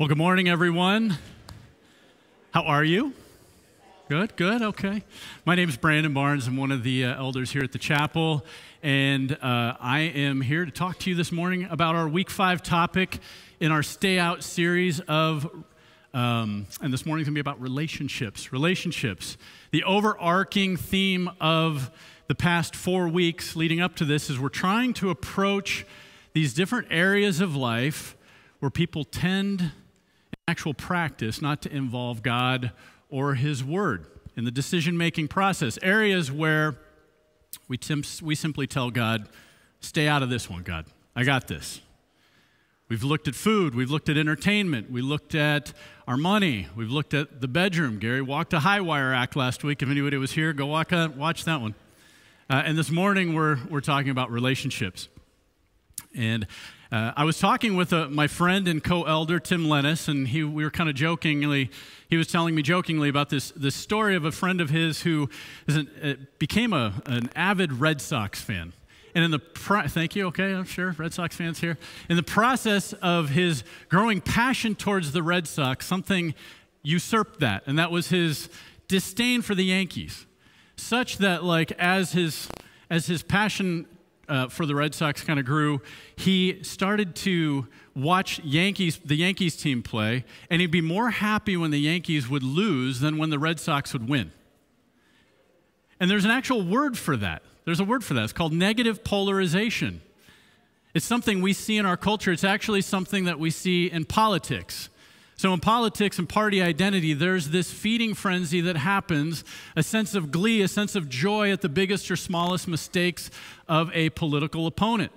Well, good morning, everyone. How are you? Good, good, okay. My name is Brandon Barnes. I'm one of the uh, elders here at the chapel, and uh, I am here to talk to you this morning about our week five topic in our Stay Out series of, um, and this morning's gonna be about relationships. Relationships. The overarching theme of the past four weeks leading up to this is we're trying to approach these different areas of life where people tend actual practice not to involve God or His Word in the decision making process. Areas where we, tim- we simply tell God, stay out of this one, God. I got this. We've looked at food, we've looked at entertainment, we looked at our money, we've looked at the bedroom. Gary walked a high wire act last week. If anybody was here, go walk a, watch that one. Uh, and this morning we're, we're talking about relationships. And uh, I was talking with uh, my friend and co-elder Tim Lennis, and he, we were kind of jokingly. He was telling me jokingly about this, this story of a friend of his who an, uh, became a, an avid Red Sox fan. And in the pro- thank you, okay, I'm sure Red Sox fans here. In the process of his growing passion towards the Red Sox, something usurped that, and that was his disdain for the Yankees, such that like as his as his passion uh, for the Red Sox kind of grew, he started to watch Yankees, the Yankees team play, and he'd be more happy when the Yankees would lose than when the Red Sox would win. And there's an actual word for that. There's a word for that. It's called negative polarization. It's something we see in our culture. It's actually something that we see in politics. So, in politics and party identity, there's this feeding frenzy that happens a sense of glee, a sense of joy at the biggest or smallest mistakes of a political opponent.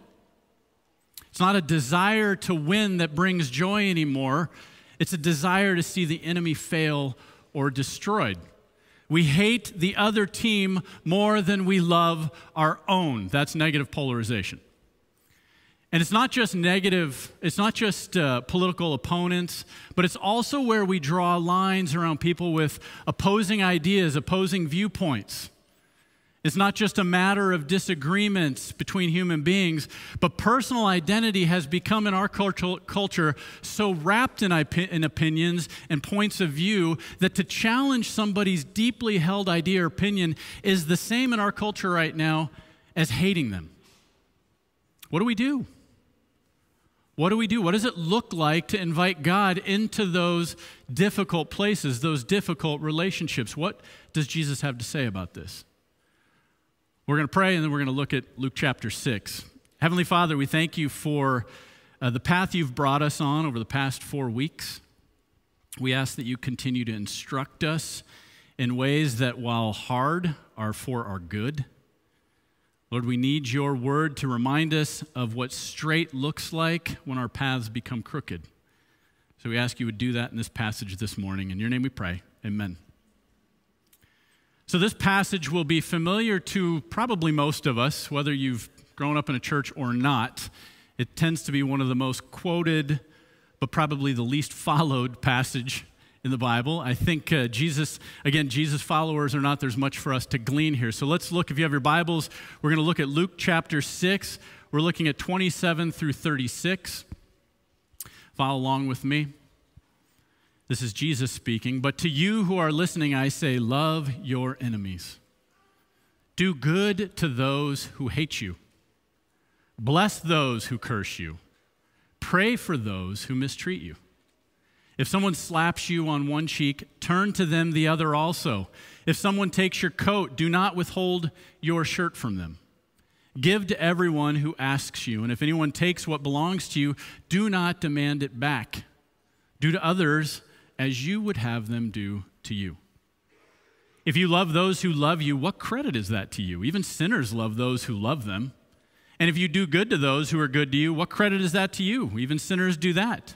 It's not a desire to win that brings joy anymore, it's a desire to see the enemy fail or destroyed. We hate the other team more than we love our own. That's negative polarization. And it's not just negative, it's not just uh, political opponents, but it's also where we draw lines around people with opposing ideas, opposing viewpoints. It's not just a matter of disagreements between human beings, but personal identity has become in our culture so wrapped in, in opinions and points of view that to challenge somebody's deeply held idea or opinion is the same in our culture right now as hating them. What do we do? What do we do? What does it look like to invite God into those difficult places, those difficult relationships? What does Jesus have to say about this? We're going to pray and then we're going to look at Luke chapter 6. Heavenly Father, we thank you for uh, the path you've brought us on over the past four weeks. We ask that you continue to instruct us in ways that, while hard, are for our good. Lord, we need your word to remind us of what straight looks like when our paths become crooked. So we ask you would do that in this passage this morning. In your name we pray. Amen. So, this passage will be familiar to probably most of us, whether you've grown up in a church or not. It tends to be one of the most quoted, but probably the least followed passage in the Bible. I think uh, Jesus, again, Jesus followers or not, there's much for us to glean here. So let's look, if you have your Bibles, we're going to look at Luke chapter 6. We're looking at 27 through 36. Follow along with me. This is Jesus speaking. But to you who are listening, I say, love your enemies. Do good to those who hate you. Bless those who curse you. Pray for those who mistreat you. If someone slaps you on one cheek, turn to them the other also. If someone takes your coat, do not withhold your shirt from them. Give to everyone who asks you, and if anyone takes what belongs to you, do not demand it back. Do to others as you would have them do to you. If you love those who love you, what credit is that to you? Even sinners love those who love them. And if you do good to those who are good to you, what credit is that to you? Even sinners do that.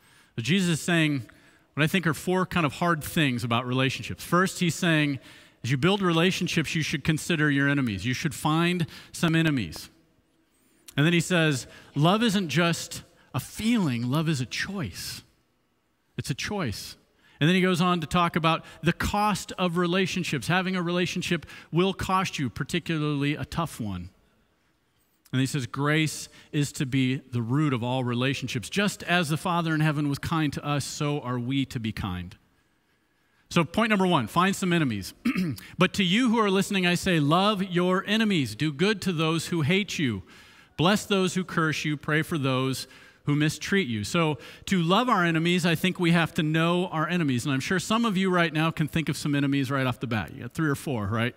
Jesus is saying what I think are four kind of hard things about relationships. First, he's saying, as you build relationships, you should consider your enemies. You should find some enemies. And then he says, love isn't just a feeling, love is a choice. It's a choice. And then he goes on to talk about the cost of relationships. Having a relationship will cost you, particularly a tough one. And he says, Grace is to be the root of all relationships. Just as the Father in heaven was kind to us, so are we to be kind. So, point number one find some enemies. but to you who are listening, I say, love your enemies. Do good to those who hate you. Bless those who curse you. Pray for those who mistreat you. So, to love our enemies, I think we have to know our enemies. And I'm sure some of you right now can think of some enemies right off the bat. You got three or four, right?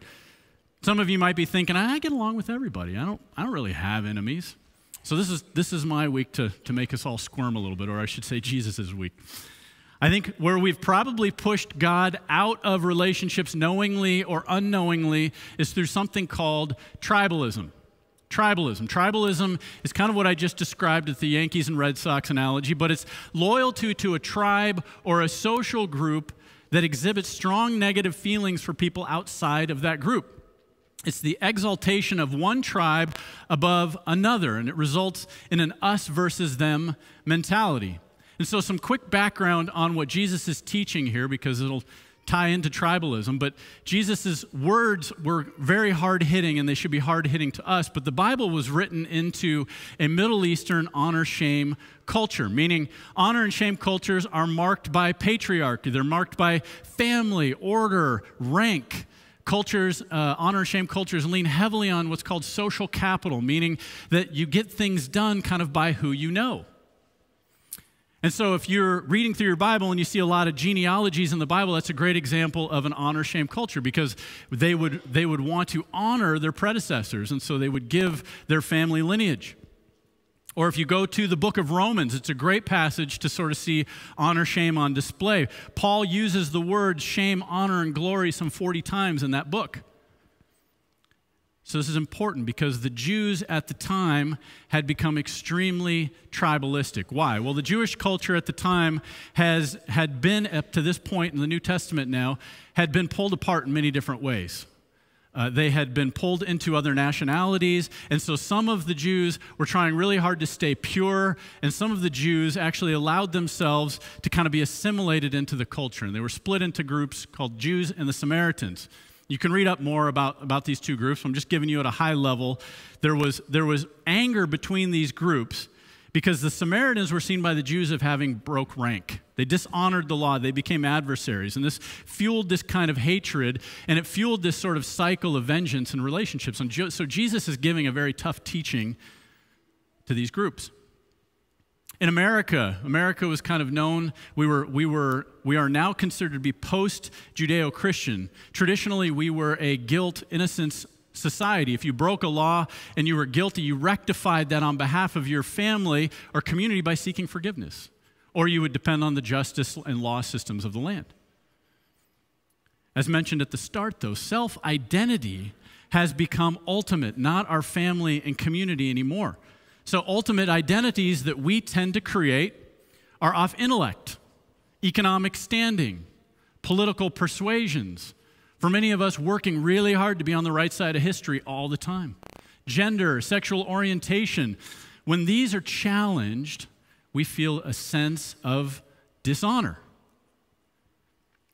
Some of you might be thinking, I get along with everybody. I don't, I don't really have enemies. So this is, this is my week to, to make us all squirm a little bit, or I should say Jesus' week. I think where we've probably pushed God out of relationships knowingly or unknowingly is through something called tribalism. Tribalism. Tribalism is kind of what I just described at the Yankees and Red Sox analogy, but it's loyalty to a tribe or a social group that exhibits strong negative feelings for people outside of that group. It's the exaltation of one tribe above another, and it results in an us versus them mentality. And so, some quick background on what Jesus is teaching here, because it'll tie into tribalism. But Jesus' words were very hard hitting, and they should be hard hitting to us. But the Bible was written into a Middle Eastern honor shame culture, meaning honor and shame cultures are marked by patriarchy, they're marked by family, order, rank cultures, uh, honor and shame cultures, lean heavily on what's called social capital, meaning that you get things done kind of by who you know. And so, if you're reading through your Bible and you see a lot of genealogies in the Bible, that's a great example of an honor shame culture because they would, they would want to honor their predecessors, and so they would give their family lineage. Or if you go to the book of Romans, it's a great passage to sort of see honor, shame on display. Paul uses the words shame, honor, and glory some 40 times in that book. So this is important because the Jews at the time had become extremely tribalistic. Why? Well, the Jewish culture at the time has had been up to this point in the New Testament now had been pulled apart in many different ways. Uh, they had been pulled into other nationalities, and so some of the Jews were trying really hard to stay pure, and some of the Jews actually allowed themselves to kind of be assimilated into the culture. And they were split into groups called Jews and the Samaritans. You can read up more about, about these two groups. I'm just giving you at a high level. There was, there was anger between these groups because the Samaritans were seen by the Jews of having broke rank. They dishonored the law, they became adversaries. And this fueled this kind of hatred, and it fueled this sort of cycle of vengeance and relationships. And so Jesus is giving a very tough teaching to these groups. In America, America was kind of known, we, were, we, were, we are now considered to be post Judeo Christian. Traditionally, we were a guilt, innocence society. If you broke a law and you were guilty, you rectified that on behalf of your family or community by seeking forgiveness or you would depend on the justice and law systems of the land. As mentioned at the start, though, self identity has become ultimate, not our family and community anymore. So, ultimate identities that we tend to create are off intellect, economic standing, political persuasions. For many of us, working really hard to be on the right side of history all the time. Gender, sexual orientation. When these are challenged, we feel a sense of dishonor.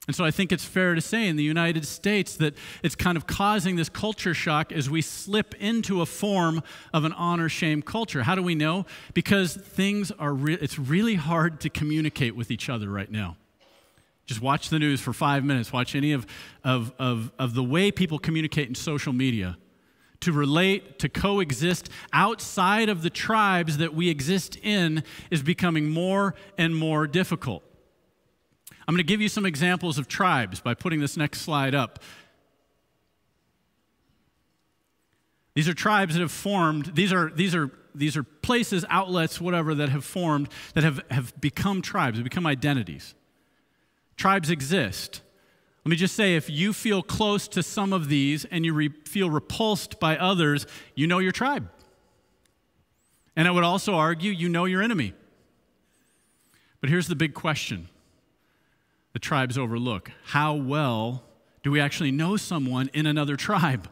And so I think it's fair to say in the United States that it's kind of causing this culture shock as we slip into a form of an honor shame culture. How do we know? Because things are re- it's really hard to communicate with each other right now. Just watch the news for five minutes, watch any of, of, of, of the way people communicate in social media to relate, to coexist outside of the tribes that we exist in is becoming more and more difficult. I'm going to give you some examples of tribes by putting this next slide up. These are tribes that have formed, these are, these are, these are places, outlets, whatever, that have formed, that have, have become tribes, have become identities. Tribes exist. Let me just say if you feel close to some of these and you re- feel repulsed by others, you know your tribe. And I would also argue you know your enemy. But here's the big question the tribes overlook how well do we actually know someone in another tribe?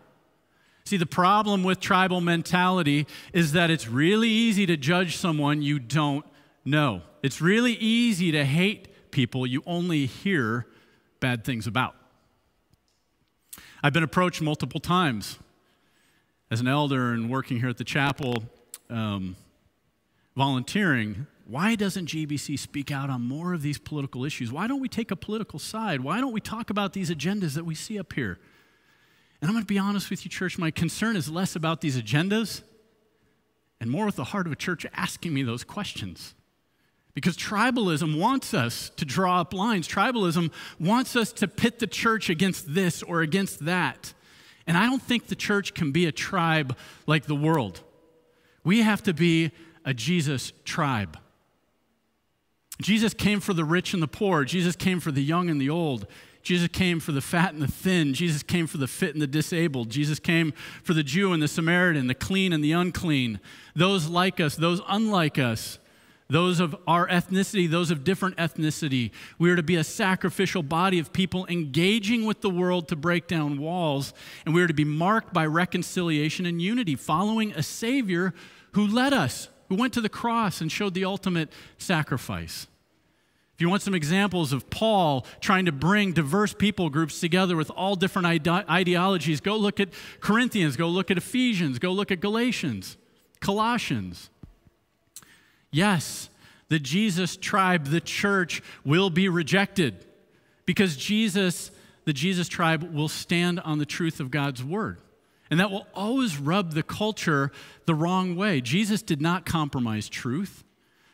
See, the problem with tribal mentality is that it's really easy to judge someone you don't know. It's really easy to hate people you only hear bad things about. I've been approached multiple times as an elder and working here at the chapel, um, volunteering. Why doesn't GBC speak out on more of these political issues? Why don't we take a political side? Why don't we talk about these agendas that we see up here? And I'm going to be honest with you, church, my concern is less about these agendas and more with the heart of a church asking me those questions. Because tribalism wants us to draw up lines. Tribalism wants us to pit the church against this or against that. And I don't think the church can be a tribe like the world. We have to be a Jesus tribe. Jesus came for the rich and the poor. Jesus came for the young and the old. Jesus came for the fat and the thin. Jesus came for the fit and the disabled. Jesus came for the Jew and the Samaritan, the clean and the unclean, those like us, those unlike us, those of our ethnicity, those of different ethnicity. We are to be a sacrificial body of people engaging with the world to break down walls, and we are to be marked by reconciliation and unity, following a Savior who led us, who went to the cross and showed the ultimate sacrifice. If you want some examples of Paul trying to bring diverse people groups together with all different ide- ideologies, go look at Corinthians, go look at Ephesians, go look at Galatians, Colossians. Yes, the Jesus tribe, the church, will be rejected because Jesus, the Jesus tribe, will stand on the truth of God's word. And that will always rub the culture the wrong way. Jesus did not compromise truth,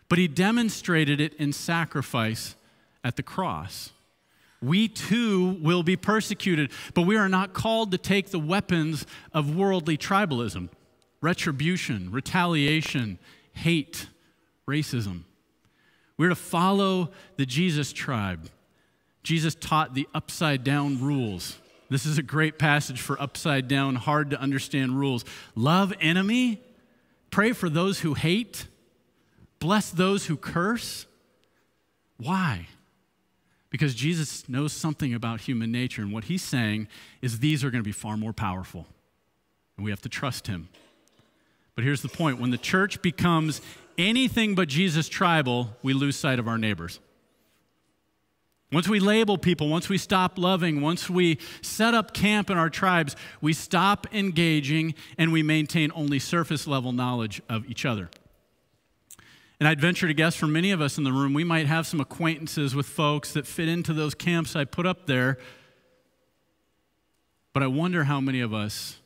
but he demonstrated it in sacrifice at the cross. We too will be persecuted, but we are not called to take the weapons of worldly tribalism, retribution, retaliation, hate, racism. We're to follow the Jesus tribe. Jesus taught the upside down rules this is a great passage for upside down, hard to understand rules. Love enemy, pray for those who hate, bless those who curse. Why? Because Jesus knows something about human nature, and what he's saying is these are going to be far more powerful, and we have to trust him. But here's the point when the church becomes anything but Jesus tribal, we lose sight of our neighbors. Once we label people, once we stop loving, once we set up camp in our tribes, we stop engaging and we maintain only surface level knowledge of each other. And I'd venture to guess for many of us in the room, we might have some acquaintances with folks that fit into those camps I put up there. But I wonder how many of us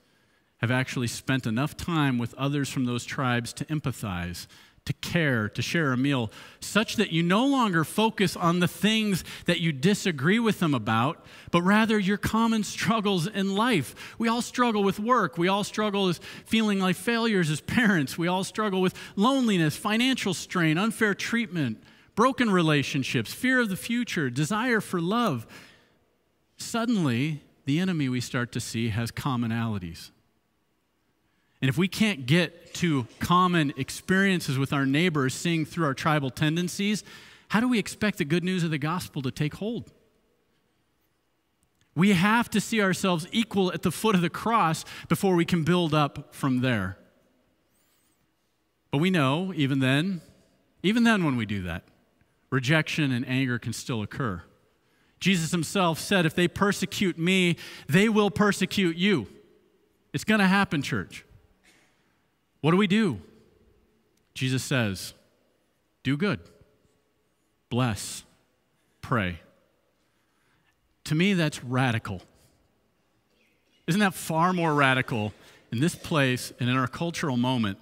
have actually spent enough time with others from those tribes to empathize to care, to share a meal, such that you no longer focus on the things that you disagree with them about, but rather your common struggles in life. We all struggle with work. We all struggle with feeling like failures as parents. We all struggle with loneliness, financial strain, unfair treatment, broken relationships, fear of the future, desire for love. Suddenly, the enemy we start to see has commonalities. And if we can't get to common experiences with our neighbors, seeing through our tribal tendencies, how do we expect the good news of the gospel to take hold? We have to see ourselves equal at the foot of the cross before we can build up from there. But we know, even then, even then when we do that, rejection and anger can still occur. Jesus himself said, If they persecute me, they will persecute you. It's going to happen, church. What do we do? Jesus says, do good, bless, pray. To me, that's radical. Isn't that far more radical in this place and in our cultural moment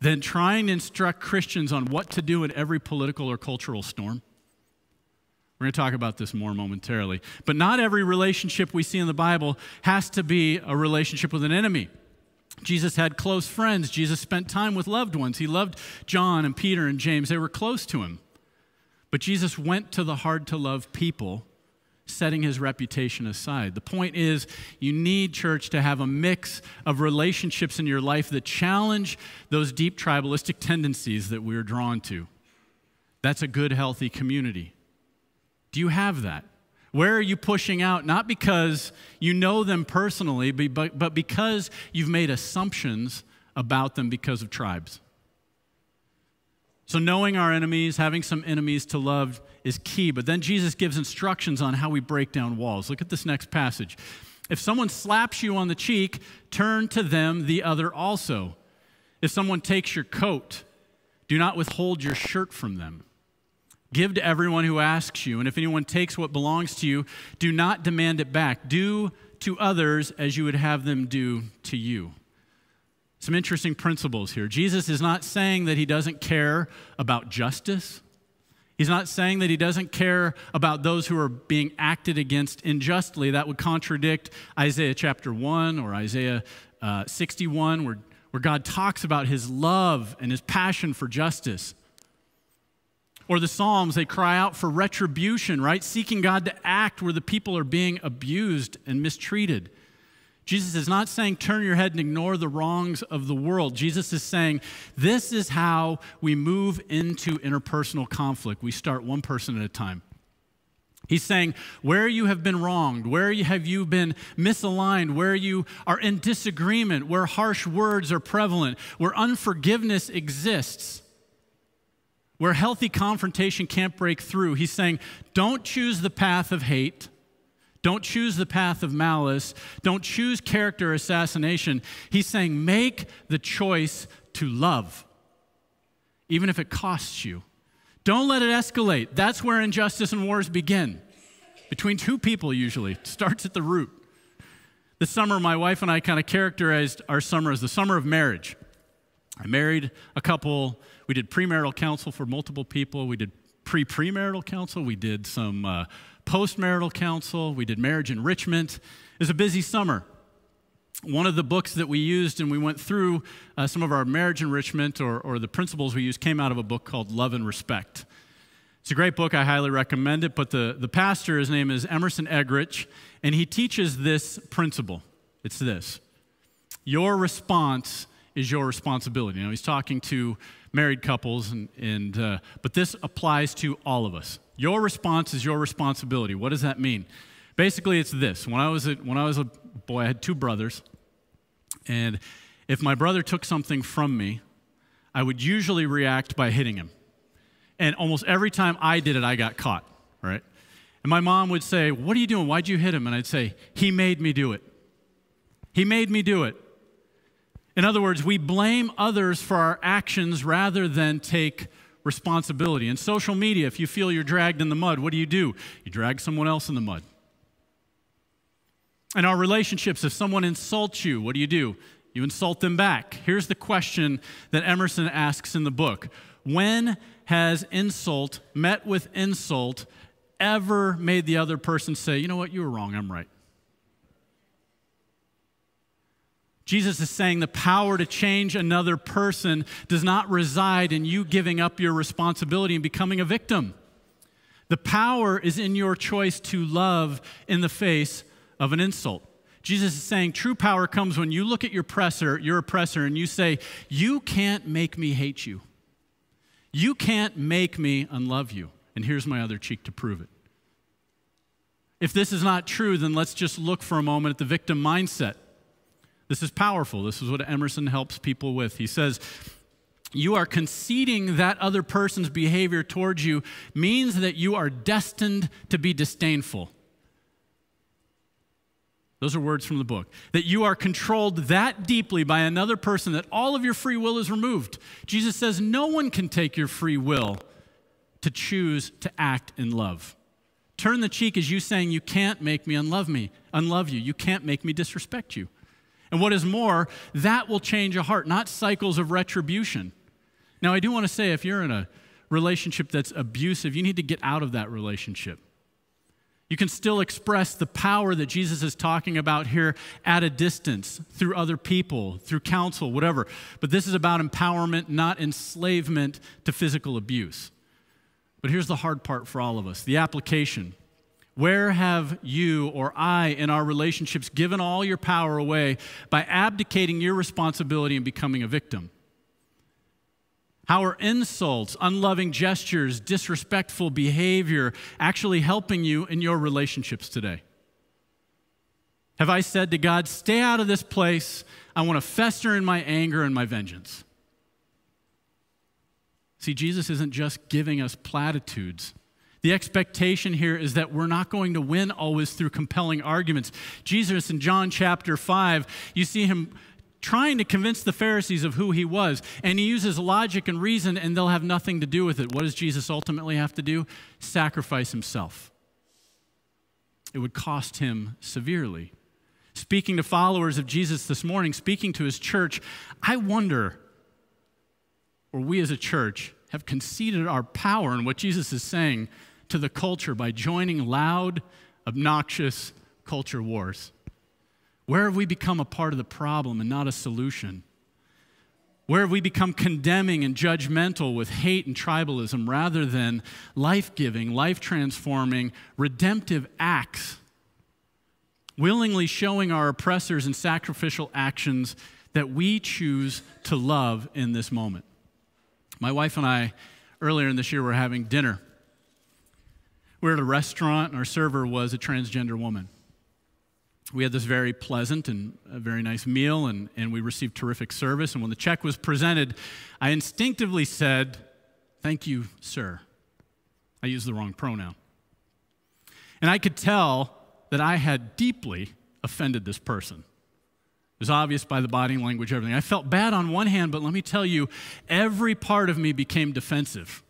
than trying to instruct Christians on what to do in every political or cultural storm? We're going to talk about this more momentarily. But not every relationship we see in the Bible has to be a relationship with an enemy. Jesus had close friends. Jesus spent time with loved ones. He loved John and Peter and James. They were close to him. But Jesus went to the hard to love people, setting his reputation aside. The point is, you need, church, to have a mix of relationships in your life that challenge those deep tribalistic tendencies that we're drawn to. That's a good, healthy community. Do you have that? Where are you pushing out? Not because you know them personally, but, but because you've made assumptions about them because of tribes. So, knowing our enemies, having some enemies to love is key. But then Jesus gives instructions on how we break down walls. Look at this next passage. If someone slaps you on the cheek, turn to them the other also. If someone takes your coat, do not withhold your shirt from them. Give to everyone who asks you, and if anyone takes what belongs to you, do not demand it back. Do to others as you would have them do to you. Some interesting principles here. Jesus is not saying that he doesn't care about justice. He's not saying that he doesn't care about those who are being acted against unjustly. That would contradict Isaiah chapter 1 or Isaiah uh, 61, where, where God talks about his love and his passion for justice. Or the Psalms, they cry out for retribution, right? Seeking God to act where the people are being abused and mistreated. Jesus is not saying turn your head and ignore the wrongs of the world. Jesus is saying this is how we move into interpersonal conflict. We start one person at a time. He's saying, where you have been wronged, where have you been misaligned, where you are in disagreement, where harsh words are prevalent, where unforgiveness exists, where healthy confrontation can't break through. He's saying, don't choose the path of hate. Don't choose the path of malice. Don't choose character assassination. He's saying, make the choice to love, even if it costs you. Don't let it escalate. That's where injustice and wars begin. Between two people, usually. It starts at the root. This summer, my wife and I kind of characterized our summer as the summer of marriage. I married a couple we did premarital counsel for multiple people. We did pre premarital counsel. We did some uh, postmarital counsel. We did marriage enrichment. It was a busy summer. One of the books that we used and we went through uh, some of our marriage enrichment or, or the principles we used came out of a book called Love and Respect. It's a great book. I highly recommend it. But the, the pastor, his name is Emerson Eggerichs, and he teaches this principle. It's this Your response is your responsibility. Now, he's talking to married couples, and, and uh, but this applies to all of us. Your response is your responsibility. What does that mean? Basically, it's this. When I was a, when I was a boy, I had two brothers, and if my brother took something from me, I would usually react by hitting him. And almost every time I did it, I got caught, right? And my mom would say, What are you doing? Why'd you hit him? And I'd say, He made me do it. He made me do it. In other words, we blame others for our actions rather than take responsibility. In social media, if you feel you're dragged in the mud, what do you do? You drag someone else in the mud. In our relationships, if someone insults you, what do you do? You insult them back. Here's the question that Emerson asks in the book When has insult met with insult ever made the other person say, you know what, you were wrong, I'm right? Jesus is saying the power to change another person does not reside in you giving up your responsibility and becoming a victim. The power is in your choice to love in the face of an insult. Jesus is saying true power comes when you look at your oppressor, your oppressor, and you say, You can't make me hate you. You can't make me unlove you. And here's my other cheek to prove it. If this is not true, then let's just look for a moment at the victim mindset. This is powerful. This is what Emerson helps people with. He says, you are conceding that other person's behavior towards you means that you are destined to be disdainful. Those are words from the book. That you are controlled that deeply by another person that all of your free will is removed. Jesus says no one can take your free will to choose to act in love. Turn the cheek as you saying, You can't make me unlove me, unlove you. You can't make me disrespect you. And what is more, that will change a heart, not cycles of retribution. Now, I do want to say if you're in a relationship that's abusive, you need to get out of that relationship. You can still express the power that Jesus is talking about here at a distance through other people, through counsel, whatever. But this is about empowerment, not enslavement to physical abuse. But here's the hard part for all of us the application. Where have you or I in our relationships given all your power away by abdicating your responsibility and becoming a victim? How are insults, unloving gestures, disrespectful behavior actually helping you in your relationships today? Have I said to God, stay out of this place? I want to fester in my anger and my vengeance. See, Jesus isn't just giving us platitudes. The expectation here is that we're not going to win always through compelling arguments. Jesus in John chapter 5, you see him trying to convince the Pharisees of who he was, and he uses logic and reason, and they'll have nothing to do with it. What does Jesus ultimately have to do? Sacrifice himself. It would cost him severely. Speaking to followers of Jesus this morning, speaking to his church, I wonder, or we as a church, have conceded our power in what Jesus is saying to the culture by joining loud, obnoxious culture wars? Where have we become a part of the problem and not a solution? Where have we become condemning and judgmental with hate and tribalism rather than life giving, life transforming, redemptive acts? Willingly showing our oppressors and sacrificial actions that we choose to love in this moment. My wife and I, earlier in this year, were having dinner. We were at a restaurant, and our server was a transgender woman we had this very pleasant and very nice meal, and, and we received terrific service. And when the check was presented, I instinctively said, Thank you, sir. I used the wrong pronoun. And I could tell that I had deeply offended this person. It was obvious by the body language, everything. I felt bad on one hand, but let me tell you, every part of me became defensive.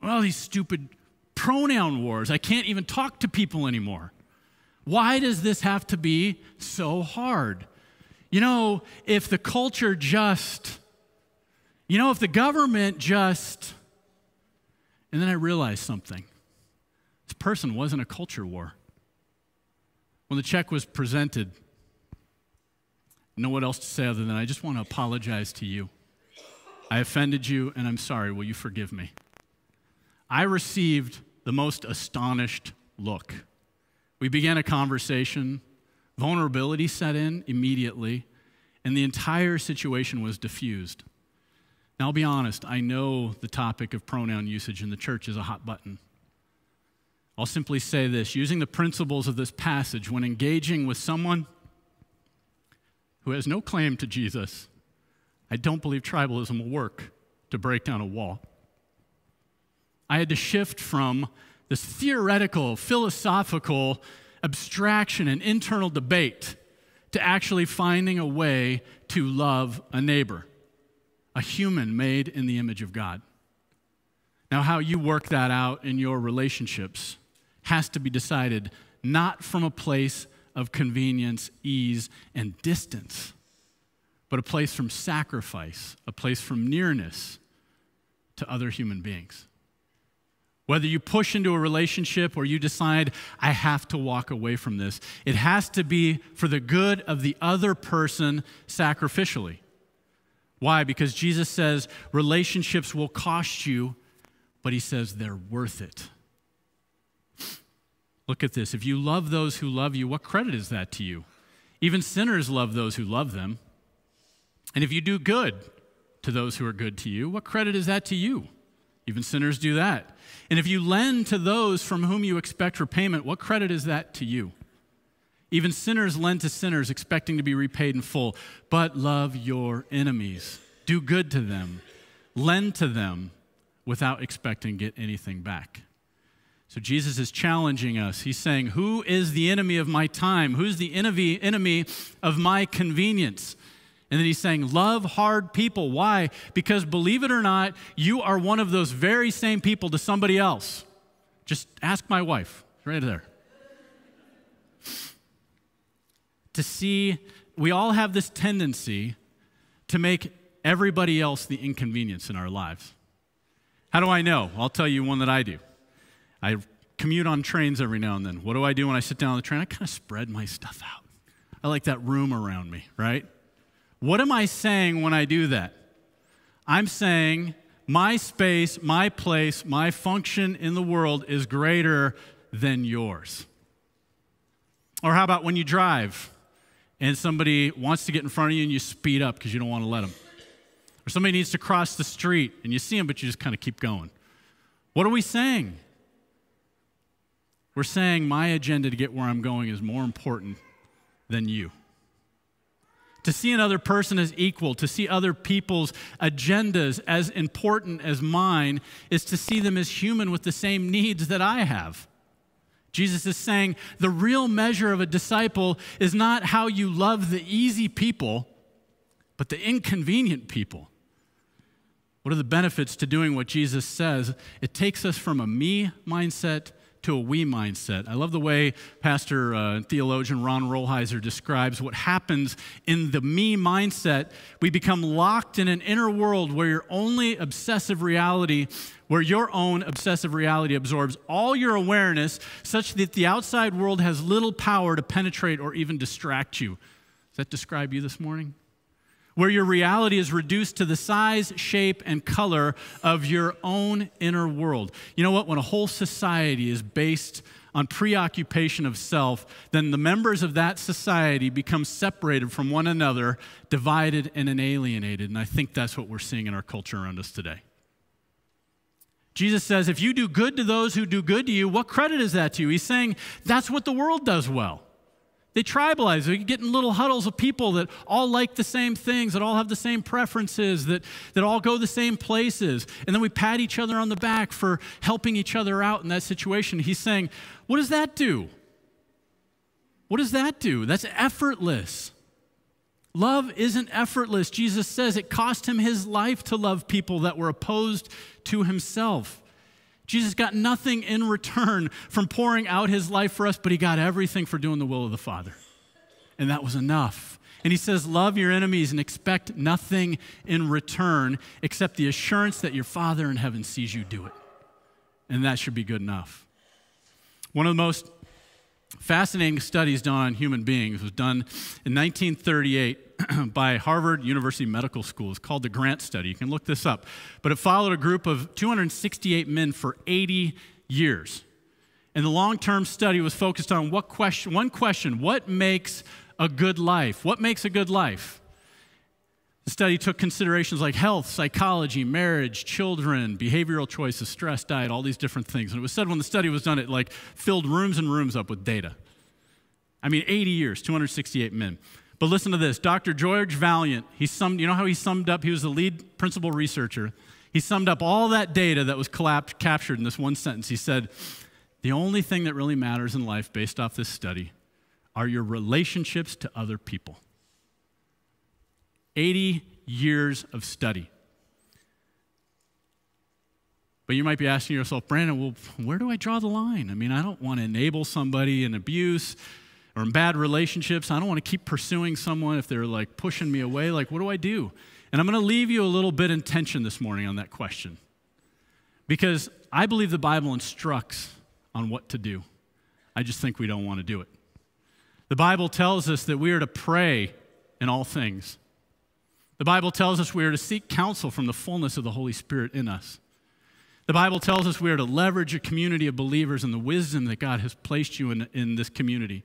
Well, these stupid pronoun wars. I can't even talk to people anymore. Why does this have to be so hard? You know, if the culture just, you know, if the government just, and then I realized something. This person wasn't a culture war. When the check was presented, know what else to say other than I just want to apologize to you. I offended you, and I'm sorry. Will you forgive me? I received the most astonished look. We began a conversation. Vulnerability set in immediately, and the entire situation was diffused. Now, I'll be honest, I know the topic of pronoun usage in the church is a hot button. I'll simply say this using the principles of this passage when engaging with someone who has no claim to Jesus, I don't believe tribalism will work to break down a wall. I had to shift from this theoretical, philosophical abstraction and internal debate to actually finding a way to love a neighbor, a human made in the image of God. Now, how you work that out in your relationships has to be decided not from a place of convenience, ease, and distance, but a place from sacrifice, a place from nearness to other human beings. Whether you push into a relationship or you decide, I have to walk away from this, it has to be for the good of the other person sacrificially. Why? Because Jesus says relationships will cost you, but he says they're worth it. Look at this. If you love those who love you, what credit is that to you? Even sinners love those who love them. And if you do good to those who are good to you, what credit is that to you? Even sinners do that. And if you lend to those from whom you expect repayment, what credit is that to you? Even sinners lend to sinners, expecting to be repaid in full. But love your enemies, do good to them, lend to them without expecting to get anything back. So Jesus is challenging us. He's saying, Who is the enemy of my time? Who's the enemy, enemy of my convenience? And then he's saying, Love hard people. Why? Because believe it or not, you are one of those very same people to somebody else. Just ask my wife, right there. To see, we all have this tendency to make everybody else the inconvenience in our lives. How do I know? I'll tell you one that I do. I commute on trains every now and then. What do I do when I sit down on the train? I kind of spread my stuff out. I like that room around me, right? What am I saying when I do that? I'm saying my space, my place, my function in the world is greater than yours. Or how about when you drive and somebody wants to get in front of you and you speed up because you don't want to let them? Or somebody needs to cross the street and you see them, but you just kind of keep going. What are we saying? We're saying my agenda to get where I'm going is more important than you. To see another person as equal, to see other people's agendas as important as mine, is to see them as human with the same needs that I have. Jesus is saying the real measure of a disciple is not how you love the easy people, but the inconvenient people. What are the benefits to doing what Jesus says? It takes us from a me mindset to a we mindset. I love the way Pastor uh, theologian Ron Rolheiser describes what happens in the me mindset. We become locked in an inner world where your only obsessive reality, where your own obsessive reality absorbs all your awareness, such that the outside world has little power to penetrate or even distract you. Does that describe you this morning? Where your reality is reduced to the size, shape, and color of your own inner world. You know what? When a whole society is based on preoccupation of self, then the members of that society become separated from one another, divided and alienated. And I think that's what we're seeing in our culture around us today. Jesus says, if you do good to those who do good to you, what credit is that to you? He's saying that's what the world does well. They tribalize. They get in little huddles of people that all like the same things, that all have the same preferences, that, that all go the same places. And then we pat each other on the back for helping each other out in that situation. He's saying, What does that do? What does that do? That's effortless. Love isn't effortless. Jesus says it cost him his life to love people that were opposed to himself. Jesus got nothing in return from pouring out his life for us, but he got everything for doing the will of the Father. And that was enough. And he says, Love your enemies and expect nothing in return except the assurance that your Father in heaven sees you do it. And that should be good enough. One of the most fascinating studies done on human beings was done in 1938 by Harvard University Medical School. It's called the Grant Study. You can look this up. But it followed a group of 268 men for 80 years. And the long term study was focused on what question, one question what makes a good life? What makes a good life? The study took considerations like health, psychology, marriage, children, behavioral choices, stress, diet, all these different things. And it was said when the study was done, it like filled rooms and rooms up with data. I mean, 80 years, 268 men. But listen to this Dr. George Vaillant, he summed, you know how he summed up? He was the lead principal researcher. He summed up all that data that was collapsed, captured in this one sentence. He said, The only thing that really matters in life, based off this study, are your relationships to other people. 80 years of study. But you might be asking yourself, Brandon, well, where do I draw the line? I mean, I don't want to enable somebody in abuse or in bad relationships. I don't want to keep pursuing someone if they're like pushing me away. Like, what do I do? And I'm going to leave you a little bit in tension this morning on that question. Because I believe the Bible instructs on what to do. I just think we don't want to do it. The Bible tells us that we are to pray in all things. The Bible tells us we are to seek counsel from the fullness of the Holy Spirit in us. The Bible tells us we are to leverage a community of believers and the wisdom that God has placed you in, in this community.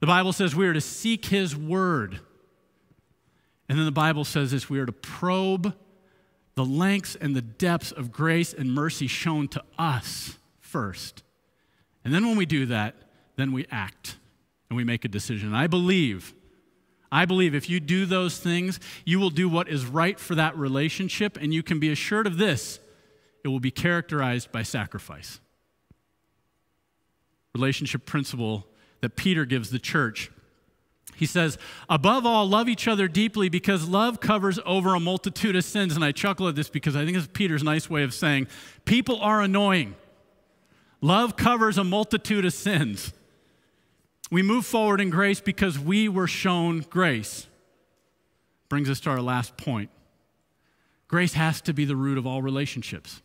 The Bible says we are to seek His word. And then the Bible says this we are to probe the lengths and the depths of grace and mercy shown to us first. And then when we do that, then we act and we make a decision. I believe, I believe if you do those things, you will do what is right for that relationship, and you can be assured of this it will be characterized by sacrifice. Relationship principle that Peter gives the church. He says, above all, love each other deeply because love covers over a multitude of sins. And I chuckle at this because I think it's Peter's nice way of saying people are annoying. Love covers a multitude of sins. We move forward in grace because we were shown grace. Brings us to our last point. Grace has to be the root of all relationships.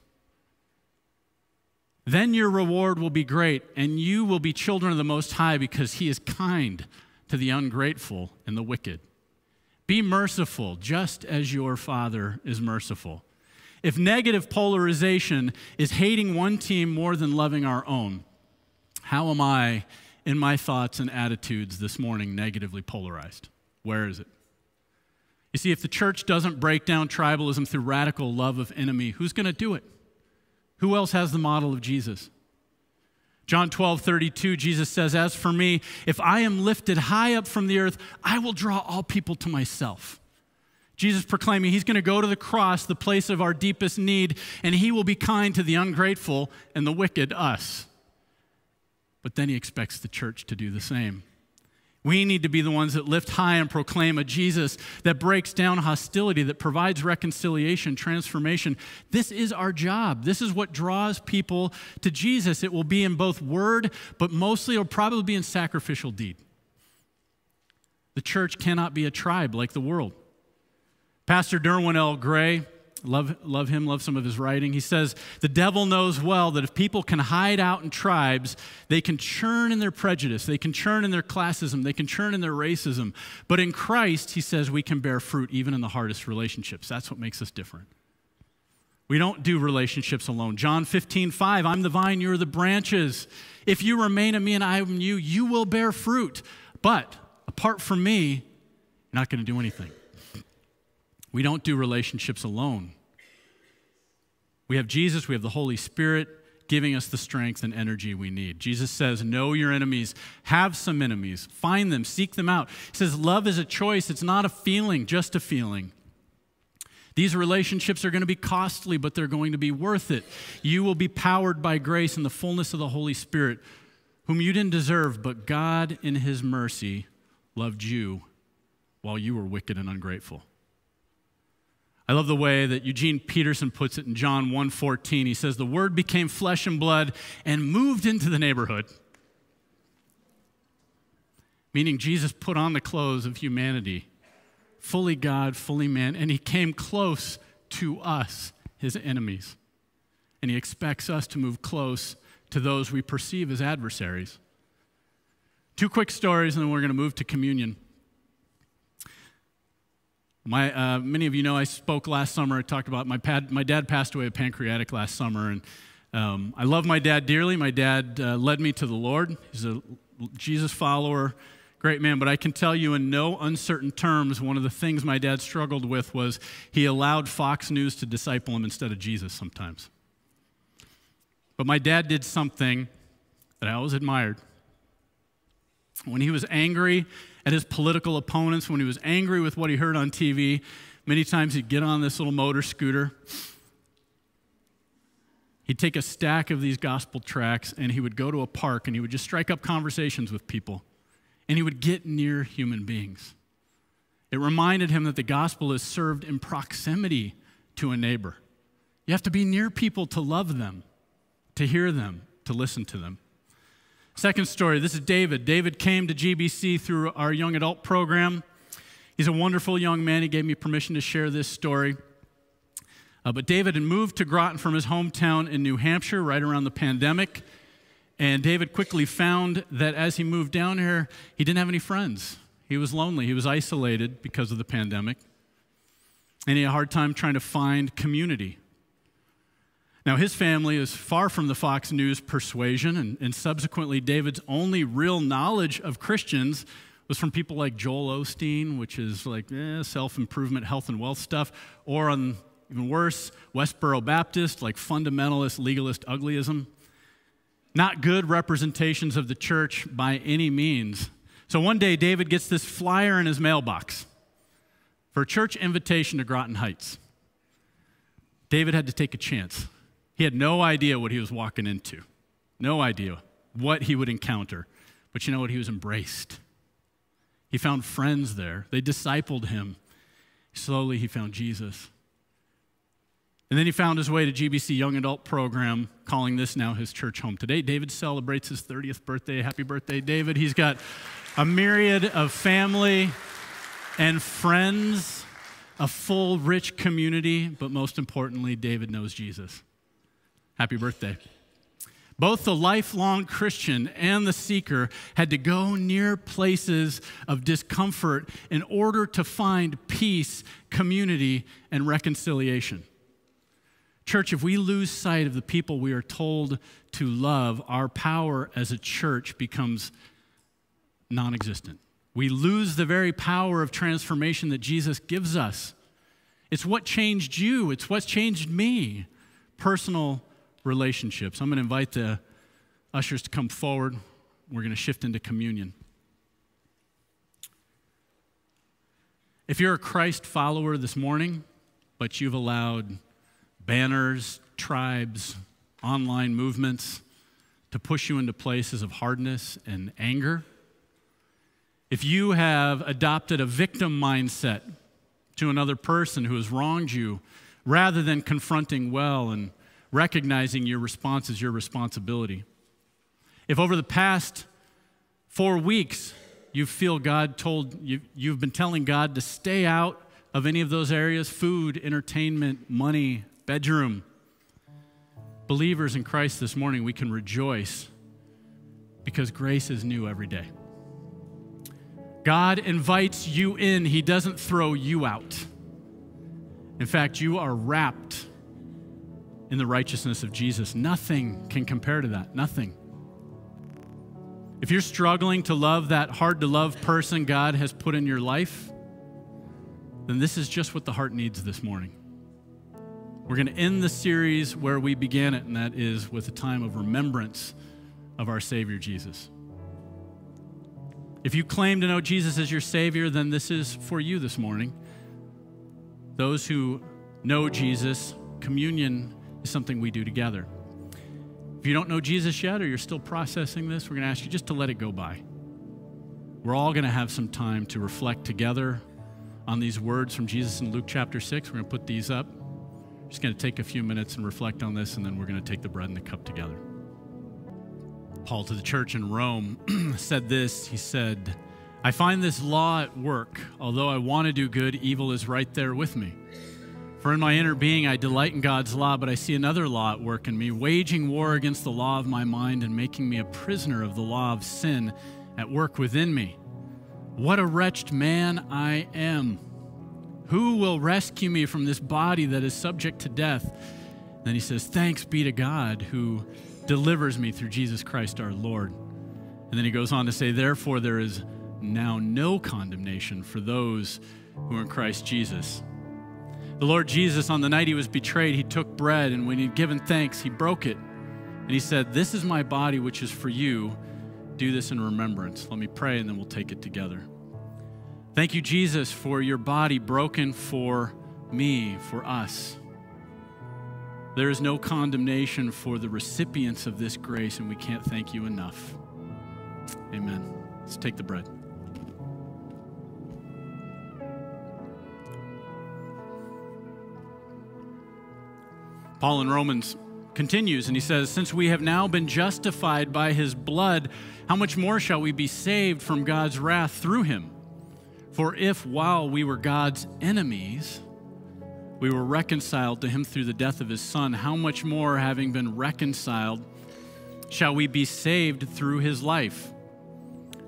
Then your reward will be great, and you will be children of the Most High because He is kind to the ungrateful and the wicked. Be merciful, just as your Father is merciful. If negative polarization is hating one team more than loving our own, how am I in my thoughts and attitudes this morning negatively polarized? Where is it? You see, if the church doesn't break down tribalism through radical love of enemy, who's going to do it? Who else has the model of Jesus? John 12, 32, Jesus says, As for me, if I am lifted high up from the earth, I will draw all people to myself. Jesus proclaiming he's going to go to the cross, the place of our deepest need, and he will be kind to the ungrateful and the wicked, us. But then he expects the church to do the same. We need to be the ones that lift high and proclaim a Jesus that breaks down hostility, that provides reconciliation, transformation. This is our job. This is what draws people to Jesus. It will be in both word, but mostly it'll probably be in sacrificial deed. The church cannot be a tribe like the world. Pastor Derwin L. Gray, Love, love him, love some of his writing. He says, The devil knows well that if people can hide out in tribes, they can churn in their prejudice, they can churn in their classism, they can churn in their racism. But in Christ, he says, we can bear fruit even in the hardest relationships. That's what makes us different. We don't do relationships alone. John 15, 5, I'm the vine, you're the branches. If you remain in me and I in you, you will bear fruit. But apart from me, you're not going to do anything. We don't do relationships alone. We have Jesus, we have the Holy Spirit giving us the strength and energy we need. Jesus says, Know your enemies, have some enemies, find them, seek them out. He says, Love is a choice, it's not a feeling, just a feeling. These relationships are going to be costly, but they're going to be worth it. You will be powered by grace and the fullness of the Holy Spirit, whom you didn't deserve, but God, in His mercy, loved you while you were wicked and ungrateful. I love the way that Eugene Peterson puts it in John 1:14. He says the word became flesh and blood and moved into the neighborhood. Meaning Jesus put on the clothes of humanity, fully God, fully man, and he came close to us, his enemies. And he expects us to move close to those we perceive as adversaries. Two quick stories, and then we're going to move to communion. My, uh, many of you know I spoke last summer. I talked about my, pad, my dad passed away of pancreatic last summer, and um, I love my dad dearly. My dad uh, led me to the Lord. He's a Jesus follower, great man. But I can tell you in no uncertain terms, one of the things my dad struggled with was he allowed Fox News to disciple him instead of Jesus sometimes. But my dad did something that I always admired. When he was angry at his political opponents, when he was angry with what he heard on TV, many times he'd get on this little motor scooter. He'd take a stack of these gospel tracts and he would go to a park and he would just strike up conversations with people. And he would get near human beings. It reminded him that the gospel is served in proximity to a neighbor. You have to be near people to love them, to hear them, to listen to them. Second story this is David. David came to GBC through our young adult program. He's a wonderful young man. He gave me permission to share this story. Uh, but David had moved to Groton from his hometown in New Hampshire right around the pandemic. And David quickly found that as he moved down here, he didn't have any friends. He was lonely, he was isolated because of the pandemic. And he had a hard time trying to find community. Now, his family is far from the Fox News persuasion, and, and subsequently, David's only real knowledge of Christians was from people like Joel Osteen, which is like eh, self improvement, health, and wealth stuff, or on even worse, Westboro Baptist, like fundamentalist, legalist uglyism. Not good representations of the church by any means. So one day, David gets this flyer in his mailbox for a church invitation to Groton Heights. David had to take a chance. He had no idea what he was walking into, no idea what he would encounter. But you know what? He was embraced. He found friends there, they discipled him. Slowly, he found Jesus. And then he found his way to GBC Young Adult Program, calling this now his church home. Today, David celebrates his 30th birthday. Happy birthday, David. He's got a myriad of family and friends, a full, rich community, but most importantly, David knows Jesus. Happy birthday. Both the lifelong Christian and the seeker had to go near places of discomfort in order to find peace, community, and reconciliation. Church, if we lose sight of the people we are told to love, our power as a church becomes non existent. we lose the very power of transformation that Jesus gives us. It's what changed you, it's what's changed me. Personal relationships. I'm going to invite the ushers to come forward. We're going to shift into communion. If you're a Christ follower this morning, but you've allowed banners, tribes, online movements to push you into places of hardness and anger, if you have adopted a victim mindset to another person who has wronged you, rather than confronting well and recognizing your response is your responsibility. If over the past four weeks you feel God told you, you've been telling God to stay out of any of those areas food, entertainment, money, bedroom believers in Christ this morning, we can rejoice because grace is new every day. God invites you in, He doesn't throw you out. In fact, you are wrapped in the righteousness of Jesus. Nothing can compare to that. Nothing. If you're struggling to love that hard to love person God has put in your life, then this is just what the heart needs this morning. We're going to end the series where we began it, and that is with a time of remembrance of our Savior Jesus. If you claim to know Jesus as your Savior, then this is for you this morning. Those who know Jesus, communion is something we do together. If you don't know Jesus yet or you're still processing this, we're going to ask you just to let it go by. We're all going to have some time to reflect together on these words from Jesus in Luke chapter 6. We're going to put these up just going to take a few minutes and reflect on this, and then we're going to take the bread and the cup together. Paul to the church in Rome said this He said, I find this law at work. Although I want to do good, evil is right there with me. For in my inner being, I delight in God's law, but I see another law at work in me, waging war against the law of my mind and making me a prisoner of the law of sin at work within me. What a wretched man I am! Who will rescue me from this body that is subject to death? Then he says, Thanks be to God who delivers me through Jesus Christ our Lord. And then he goes on to say, Therefore, there is now no condemnation for those who are in Christ Jesus. The Lord Jesus, on the night he was betrayed, he took bread, and when he'd given thanks, he broke it. And he said, This is my body, which is for you. Do this in remembrance. Let me pray, and then we'll take it together. Thank you, Jesus, for your body broken for me, for us. There is no condemnation for the recipients of this grace, and we can't thank you enough. Amen. Let's take the bread. Paul in Romans continues and he says, Since we have now been justified by his blood, how much more shall we be saved from God's wrath through him? For if while we were God's enemies, we were reconciled to him through the death of his son, how much more, having been reconciled, shall we be saved through his life?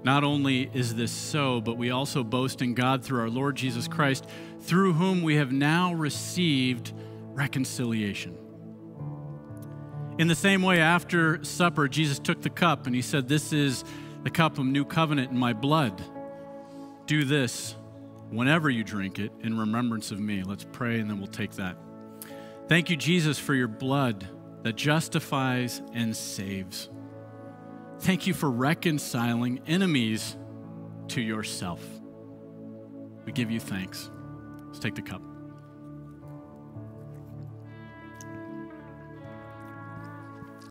Not only is this so, but we also boast in God through our Lord Jesus Christ, through whom we have now received reconciliation. In the same way, after supper, Jesus took the cup and he said, This is the cup of new covenant in my blood. Do this whenever you drink it in remembrance of me. Let's pray and then we'll take that. Thank you, Jesus, for your blood that justifies and saves. Thank you for reconciling enemies to yourself. We give you thanks. Let's take the cup.